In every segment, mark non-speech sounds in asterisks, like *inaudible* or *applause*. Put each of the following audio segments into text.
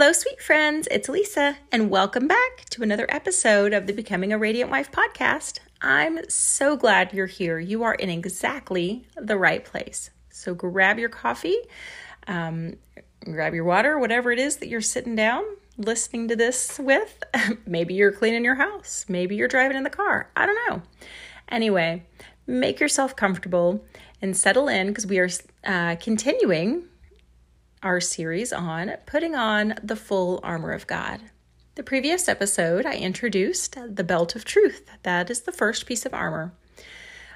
Hello, sweet friends. It's Lisa, and welcome back to another episode of the Becoming a Radiant Wife podcast. I'm so glad you're here. You are in exactly the right place. So grab your coffee, um, grab your water, whatever it is that you're sitting down listening to this with. *laughs* maybe you're cleaning your house, maybe you're driving in the car. I don't know. Anyway, make yourself comfortable and settle in because we are uh, continuing our series on putting on the full armor of God. The previous episode, I introduced the belt of truth. That is the first piece of armor.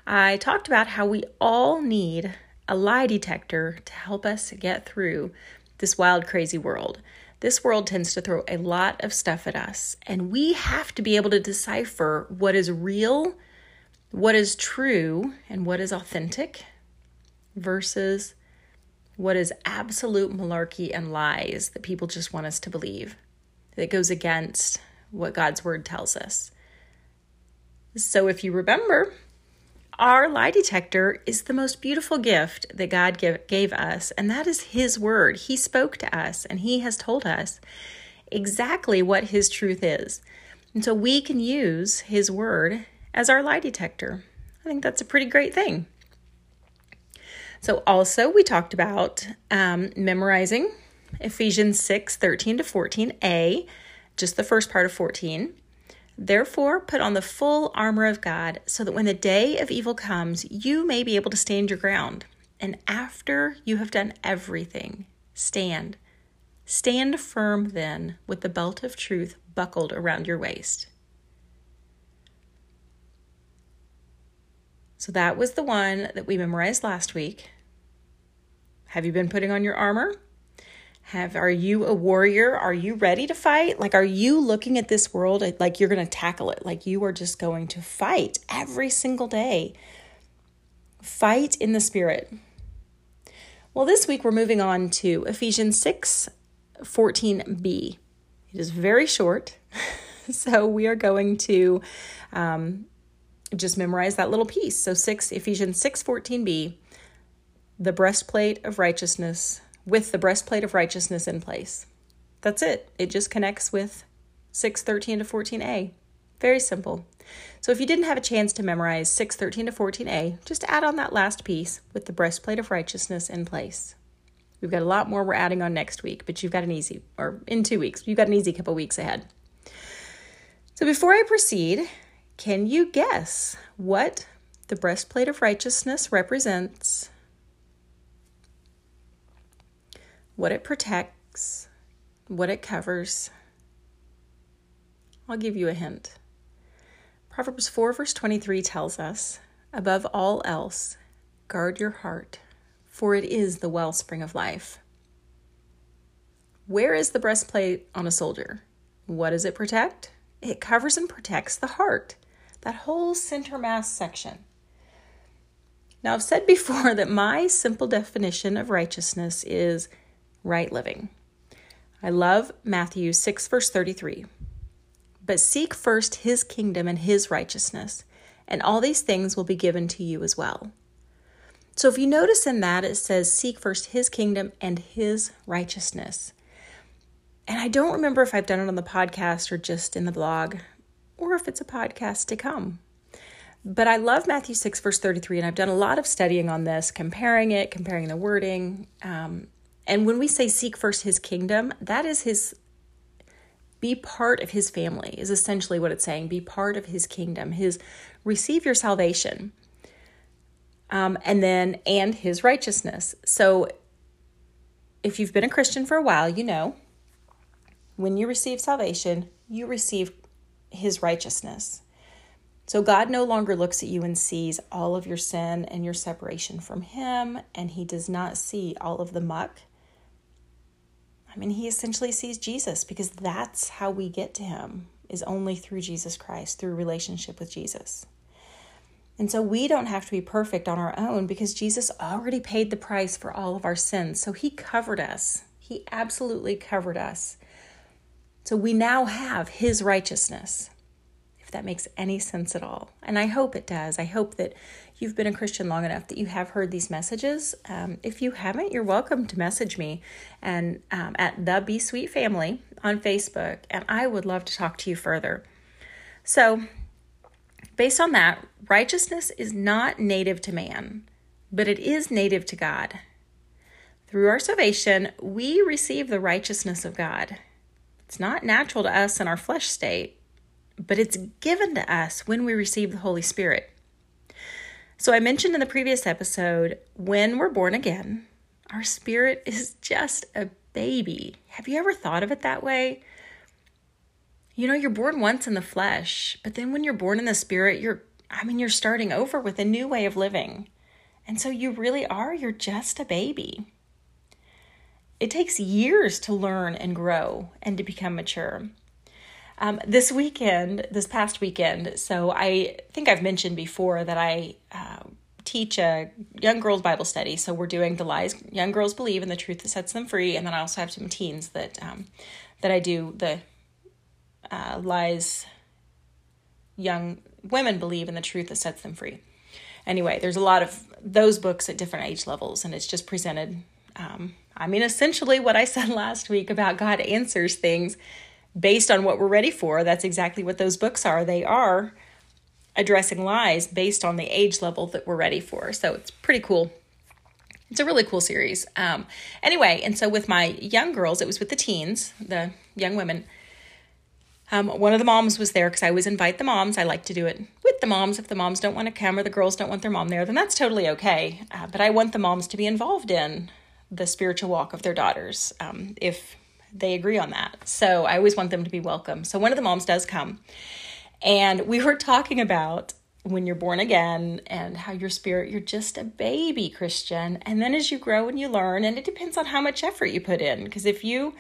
I talked about how we all need a lie detector to help us get through this wild, crazy world. This world tends to throw a lot of stuff at us, and we have to be able to decipher what is real, what is true, and what is authentic versus what is absolute malarkey and lies that people just want us to believe that goes against what God's word tells us. So, if you remember, our lie detector is the most beautiful gift that God give, gave us, and that is His word. He spoke to us and He has told us exactly what His truth is. And so we can use His word as our lie detector. I think that's a pretty great thing. So, also, we talked about um, memorizing Ephesians 6 13 to 14a, just the first part of 14. Therefore, put on the full armor of God, so that when the day of evil comes, you may be able to stand your ground. And after you have done everything, stand. Stand firm then, with the belt of truth buckled around your waist. So that was the one that we memorized last week. Have you been putting on your armor? Have are you a warrior? Are you ready to fight? Like are you looking at this world like you're going to tackle it? Like you are just going to fight every single day. Fight in the spirit. Well, this week we're moving on to Ephesians 6 14b. It is very short, *laughs* so we are going to um, just memorize that little piece. So 6 Ephesians 6 14b the breastplate of righteousness with the breastplate of righteousness in place. That's it. It just connects with 613 to 14a. Very simple. So if you didn't have a chance to memorize 613 to 14a, just add on that last piece with the breastplate of righteousness in place. We've got a lot more we're adding on next week, but you've got an easy, or in two weeks, you've got an easy couple weeks ahead. So before I proceed, can you guess what the breastplate of righteousness represents what it protects, what it covers. I'll give you a hint. Proverbs 4, verse 23 tells us, above all else, guard your heart, for it is the wellspring of life. Where is the breastplate on a soldier? What does it protect? It covers and protects the heart, that whole center mass section. Now, I've said before *laughs* that my simple definition of righteousness is right living. I love Matthew 6, verse 33. But seek first his kingdom and his righteousness, and all these things will be given to you as well. So if you notice in that, it says, Seek first his kingdom and his righteousness. And I don't remember if I've done it on the podcast or just in the blog, or if it's a podcast to come. But I love Matthew 6, verse 33, and I've done a lot of studying on this, comparing it, comparing the wording. Um, and when we say seek first his kingdom, that is his be part of his family is essentially what it's saying. Be part of his kingdom. His receive your salvation. Um, and then and his righteousness. So if you've been a Christian for a while, you know when you receive salvation, you receive his righteousness. So God no longer looks at you and sees all of your sin and your separation from him, and he does not see all of the muck I mean, he essentially sees Jesus because that's how we get to him is only through Jesus Christ, through relationship with Jesus. And so we don't have to be perfect on our own because Jesus already paid the price for all of our sins. So he covered us. He absolutely covered us. So we now have his righteousness. If that makes any sense at all. And I hope it does. I hope that you've been a Christian long enough that you have heard these messages. Um, if you haven't, you're welcome to message me and um, at the Be Sweet Family on Facebook, and I would love to talk to you further. So, based on that, righteousness is not native to man, but it is native to God. Through our salvation, we receive the righteousness of God. It's not natural to us in our flesh state, but it's given to us when we receive the Holy Spirit. So, I mentioned in the previous episode when we're born again, our spirit is just a baby. Have you ever thought of it that way? You know, you're born once in the flesh, but then when you're born in the spirit, you're, I mean, you're starting over with a new way of living. And so you really are, you're just a baby. It takes years to learn and grow and to become mature. Um, this weekend, this past weekend, so I think I've mentioned before that I uh, teach a young girls Bible study. So we're doing the lies young girls believe and the truth that sets them free, and then I also have some teens that um, that I do the uh, lies young women believe in the truth that sets them free. Anyway, there's a lot of those books at different age levels, and it's just presented. Um, I mean, essentially, what I said *laughs* last week about God answers things based on what we're ready for. That's exactly what those books are. They are addressing lies based on the age level that we're ready for. So it's pretty cool. It's a really cool series. Um, anyway, and so with my young girls, it was with the teens, the young women. Um, one of the moms was there because I always invite the moms. I like to do it with the moms. If the moms don't want to come or the girls don't want their mom there, then that's totally okay. Uh, but I want the moms to be involved in the spiritual walk of their daughters um, if they agree on that. So I always want them to be welcome. So one of the moms does come. And we were talking about when you're born again and how your spirit, you're just a baby Christian. And then as you grow and you learn, and it depends on how much effort you put in. Because if you,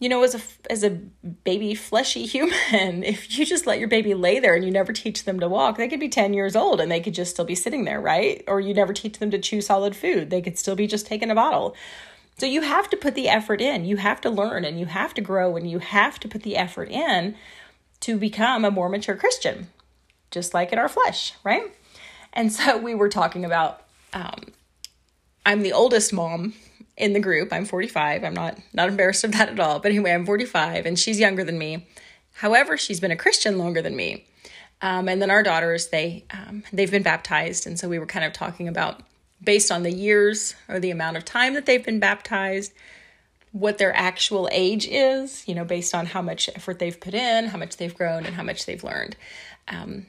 you know, as a as a baby fleshy *laughs* human, if you just let your baby lay there and you never teach them to walk, they could be 10 years old and they could just still be sitting there, right? Or you never teach them to chew solid food. They could still be just taking a bottle. So you have to put the effort in. You have to learn and you have to grow and you have to put the effort in to become a more mature Christian, just like in our flesh, right? And so we were talking about um, I'm the oldest mom in the group. I'm 45. I'm not not embarrassed of that at all. But anyway, I'm 45 and she's younger than me. However, she's been a Christian longer than me. Um, and then our daughters, they um, they've been baptized, and so we were kind of talking about based on the years or the amount of time that they've been baptized, what their actual age is, you know, based on how much effort they've put in, how much they've grown, and how much they've learned. Um,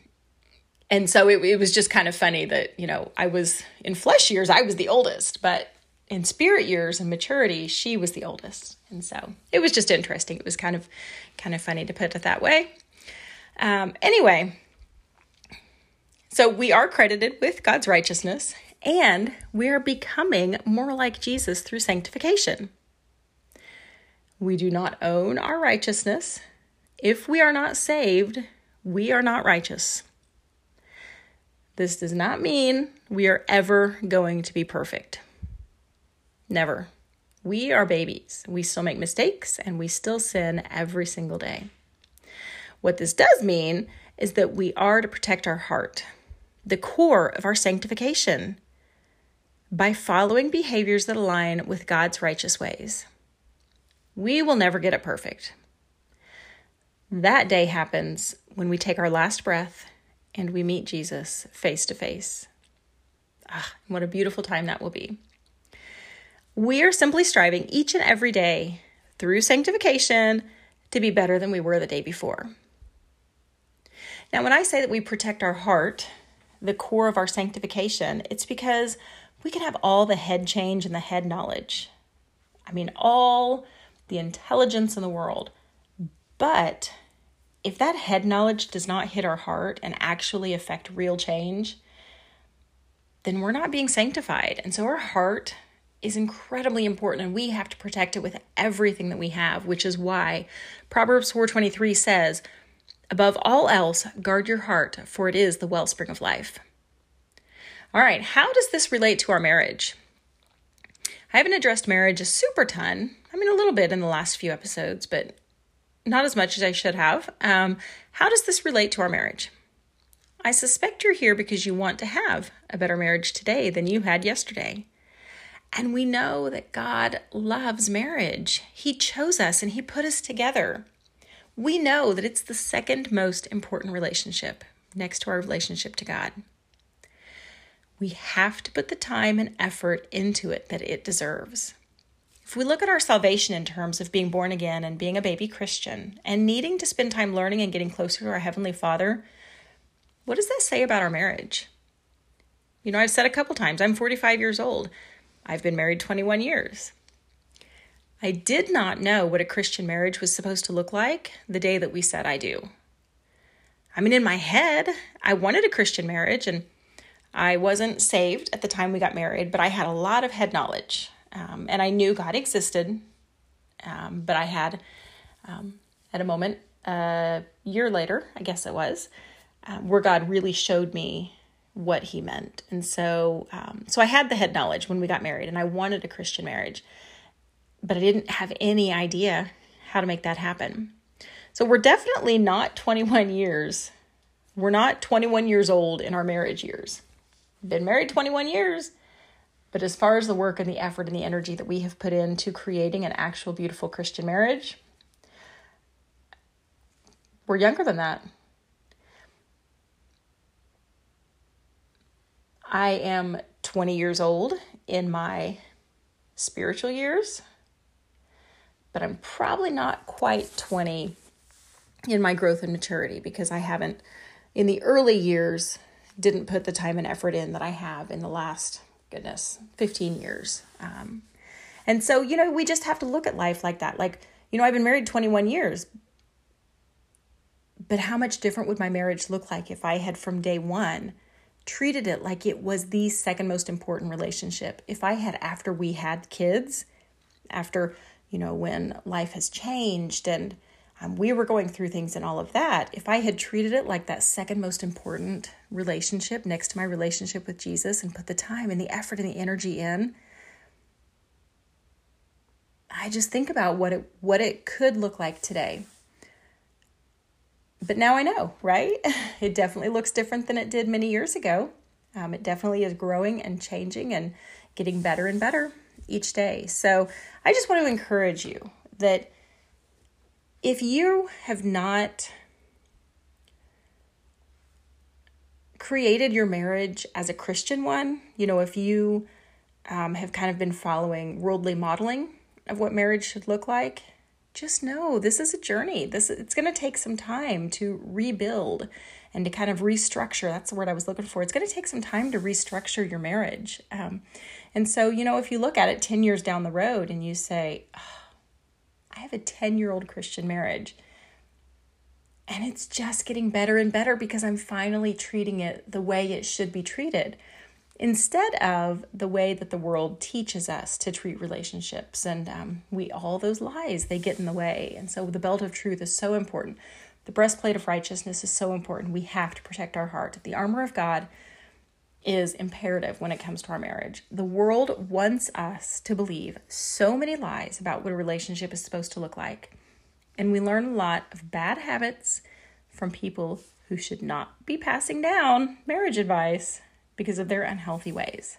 and so it, it was just kind of funny that, you know, I was in flesh years, I was the oldest, but in spirit years and maturity, she was the oldest. And so it was just interesting. It was kind of kind of funny to put it that way. Um, anyway, so we are credited with God's righteousness and we are becoming more like Jesus through sanctification. We do not own our righteousness. If we are not saved, we are not righteous. This does not mean we are ever going to be perfect. Never. We are babies. We still make mistakes and we still sin every single day. What this does mean is that we are to protect our heart, the core of our sanctification, by following behaviors that align with God's righteous ways. We will never get it perfect. That day happens when we take our last breath and we meet Jesus face to face. Ah, what a beautiful time that will be. We are simply striving each and every day through sanctification to be better than we were the day before. Now, when I say that we protect our heart, the core of our sanctification, it's because we can have all the head change and the head knowledge. I mean, all the intelligence in the world. But if that head knowledge does not hit our heart and actually affect real change, then we're not being sanctified. And so our heart is incredibly important and we have to protect it with everything that we have, which is why Proverbs 4:23 says, "Above all else, guard your heart, for it is the wellspring of life." All right, how does this relate to our marriage? I haven't addressed marriage a super ton. I mean, a little bit in the last few episodes, but not as much as I should have. Um, how does this relate to our marriage? I suspect you're here because you want to have a better marriage today than you had yesterday. And we know that God loves marriage. He chose us and He put us together. We know that it's the second most important relationship next to our relationship to God. We have to put the time and effort into it that it deserves. If we look at our salvation in terms of being born again and being a baby Christian and needing to spend time learning and getting closer to our Heavenly Father, what does that say about our marriage? You know, I've said a couple times, I'm 45 years old. I've been married 21 years. I did not know what a Christian marriage was supposed to look like the day that we said I do. I mean, in my head, I wanted a Christian marriage and I wasn't saved at the time we got married, but I had a lot of head knowledge. Um, and I knew God existed. Um, but I had, um, at a moment, a year later, I guess it was, um, where God really showed me what He meant. And so, um, so I had the head knowledge when we got married, and I wanted a Christian marriage, but I didn't have any idea how to make that happen. So we're definitely not 21 years. We're not 21 years old in our marriage years. Been married 21 years. But as far as the work and the effort and the energy that we have put into creating an actual beautiful Christian marriage, we're younger than that. I am 20 years old in my spiritual years, but I'm probably not quite 20 in my growth and maturity because I haven't, in the early years, didn't put the time and effort in that I have in the last, goodness, 15 years. Um, and so, you know, we just have to look at life like that. Like, you know, I've been married 21 years, but how much different would my marriage look like if I had from day one treated it like it was the second most important relationship? If I had, after we had kids, after, you know, when life has changed and um, we were going through things and all of that, if I had treated it like that second most important relationship next to my relationship with Jesus and put the time and the effort and the energy in, I just think about what it what it could look like today. But now I know, right? *laughs* It definitely looks different than it did many years ago. Um, it definitely is growing and changing and getting better and better each day. So I just want to encourage you that if you have not created your marriage as a Christian one, you know, if you um, have kind of been following worldly modeling of what marriage should look like, just know this is a journey. This it's going to take some time to rebuild and to kind of restructure. That's the word I was looking for. It's going to take some time to restructure your marriage. Um, and so, you know, if you look at it 10 years down the road and you say, oh, I have a 10 year old Christian marriage. And it's just getting better and better because I'm finally treating it the way it should be treated instead of the way that the world teaches us to treat relationships. And um, we, all those lies, they get in the way. And so the belt of truth is so important. The breastplate of righteousness is so important. We have to protect our heart. The armor of God is imperative when it comes to our marriage. The world wants us to believe so many lies about what a relationship is supposed to look like. And we learn a lot of bad habits from people who should not be passing down marriage advice because of their unhealthy ways.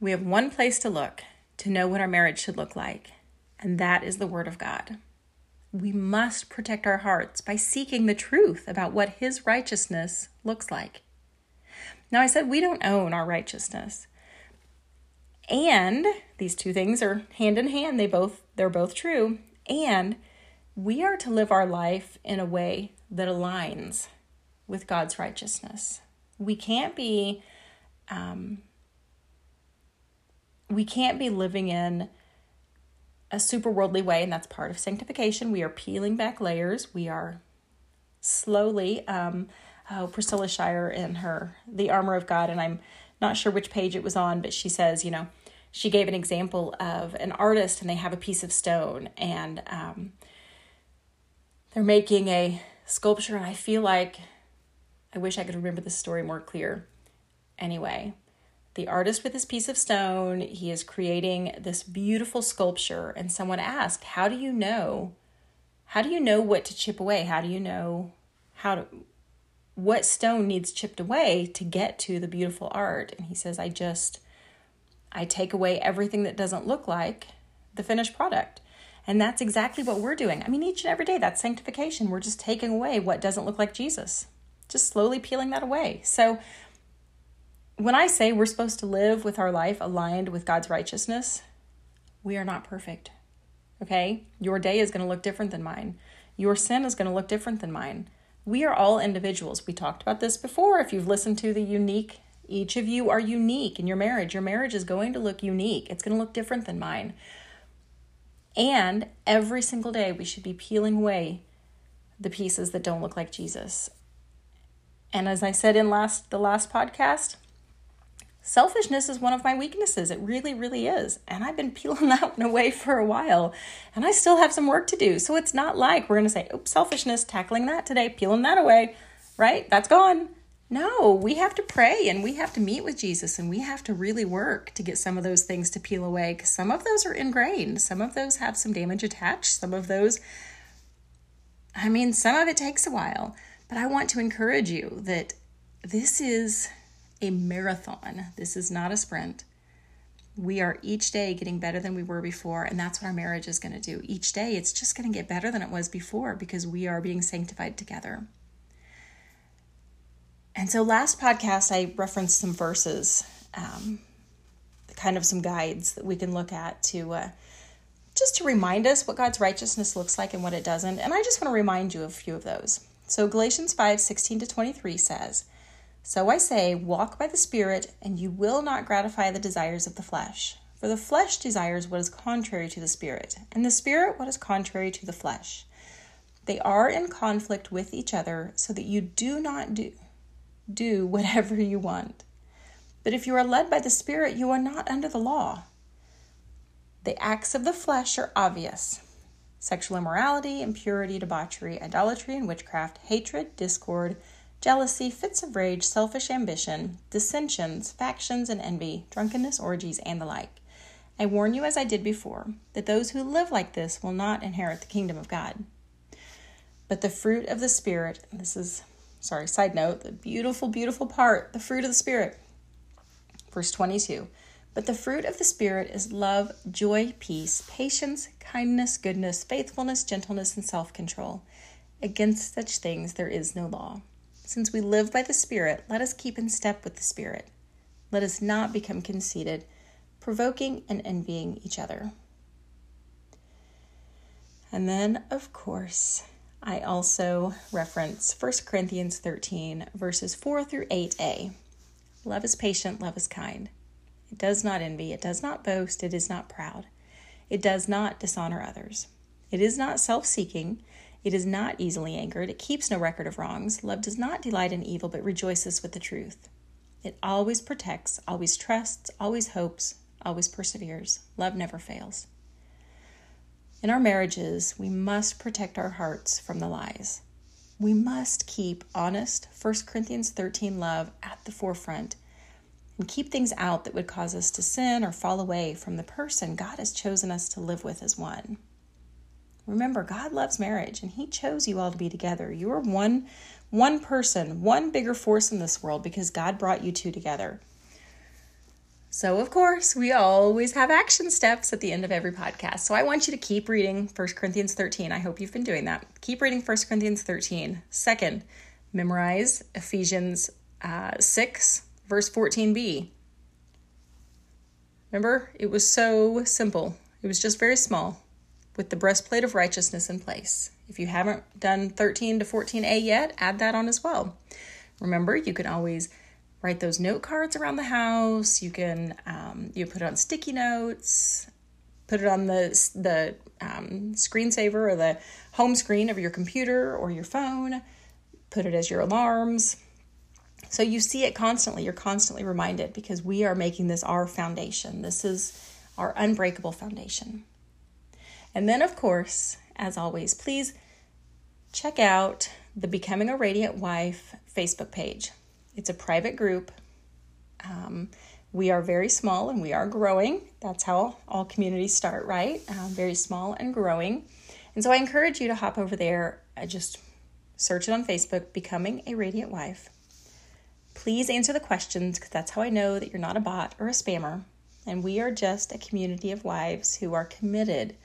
We have one place to look to know what our marriage should look like, and that is the Word of God. We must protect our hearts by seeking the truth about what His righteousness looks like. Now, I said we don't own our righteousness. And these two things are hand in hand. They both they're both true. And we are to live our life in a way that aligns with God's righteousness. We can't be um, we can't be living in a super worldly way, and that's part of sanctification. We are peeling back layers. We are slowly um, oh, Priscilla Shirer in her The Armor of God, and I'm not sure which page it was on, but she says, you know, she gave an example of an artist and they have a piece of stone and um, they're making a sculpture, and I feel like I wish I could remember the story more clear. Anyway, the artist with his piece of stone, he is creating this beautiful sculpture, and someone asked, How do you know how do you know what to chip away? How do you know how to what stone needs chipped away to get to the beautiful art? And he says, I just I take away everything that doesn't look like the finished product. And that's exactly what we're doing. I mean, each and every day, that's sanctification. We're just taking away what doesn't look like Jesus, just slowly peeling that away. So, when I say we're supposed to live with our life aligned with God's righteousness, we are not perfect. Okay? Your day is going to look different than mine. Your sin is going to look different than mine. We are all individuals. We talked about this before. If you've listened to the unique, each of you are unique in your marriage. Your marriage is going to look unique, it's going to look different than mine. And every single day, we should be peeling away the pieces that don't look like Jesus. And as I said in last the last podcast, selfishness is one of my weaknesses. It really, really is. And I've been peeling *laughs* that one away for a while. And I still have some work to do. So it's not like we're going to say, oops, selfishness, tackling that today, peeling that away, right? That's gone. No, we have to pray and we have to meet with Jesus and we have to really work to get some of those things to peel away because some of those are ingrained. Some of those have some damage attached. Some of those, I mean, some of it takes a while. But I want to encourage you that this is a marathon, this is not a sprint. We are each day getting better than we were before, and that's what our marriage is going to do. Each day, it's just going to get better than it was before because we are being sanctified together. And so last podcast, I referenced some verses, um, kind of some guides that we can look at to uh, just to remind us what God's righteousness looks like and what it doesn't. And I just want to remind you of a few of those. So Galatians 5 16 to 23 says, So I say, walk by the Spirit, and you will not gratify the desires of the flesh. For the flesh desires what is contrary to the Spirit, and the Spirit what is contrary to the flesh. They are in conflict with each other, so that you do not do do whatever *laughs* you want. But if you are led by the Spirit, you are not under the law. The acts of the flesh are obvious sexual immorality, impurity, debauchery, idolatry and witchcraft, hatred, discord, jealousy, fits of rage, selfish ambition, dissensions, factions, and envy, drunkenness, orgies, and the like. I warn you, as I did before, that those who live like this will not inherit the kingdom of God. But the fruit of the Spirit, this is sorry, side note, the beautiful, beautiful part, the fruit of the Spirit. Verse 22 But the fruit of the Spirit is love, joy, peace, patience, kindness, goodness, faithfulness, gentleness, and self control. Against such things there is no law. Since we live by the Spirit, let us keep in step with the Spirit. Let us not become conceited, provoking and envying each other. And then, of course, I also reference 1 Corinthians 13, verses 4 through 8a. Love is patient, love is kind. It does not envy, it does not boast, it is not proud. It does not dishonor others. It is not self seeking. It is not easily angered. It keeps no record of wrongs. Love does not delight in evil, but rejoices with the truth. It always protects, always trusts, always hopes, always perseveres. Love never fails. In our marriages, we must protect our hearts from the lies. We must keep honest 1 Corinthians 13 love at the forefront and keep things out that would cause us to sin or fall away from the person God has chosen us to live with as one. Remember, God loves marriage and he chose you all to be together. You are one one person, one bigger force in this world because God brought you two together. So, of course, we always have action steps at the end of every podcast. So, I want you to keep reading 1 Corinthians 13. I hope you've been doing that. Keep reading 1 Corinthians 13. Second, memorize Ephesians uh, 6, verse 14b. Remember, it was so simple, it was just very small with the breastplate of righteousness in place. If you haven't done 13 to 14a yet, add that on as well. Remember, you can always write those note cards around the house. You can um, you put it on sticky notes, put it on the the um, screensaver or the home screen of your computer or your phone. Put it as your alarms. So you see it constantly. You're constantly reminded because we are making this our foundation. This is our unbreakable foundation. And then, of course, as always, please check out the Becoming a Radiant Wife Facebook page. It's a private group. Um, we are very small and we are growing. That's how all communities start, right? Um, very small and growing. And so I encourage you to hop over there, I just search it on Facebook, Becoming a Radiant Wife. Please answer the questions because that's how I know that you're not a bot or a spammer. And we are just a community of wives who are committed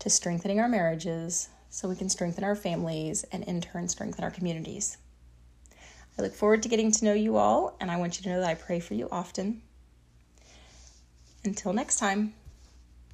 to strengthening our marriages so we can strengthen our families and in turn strengthen our communities. I look forward to getting to know you all, and I want you to know that I pray for you often. Until next time.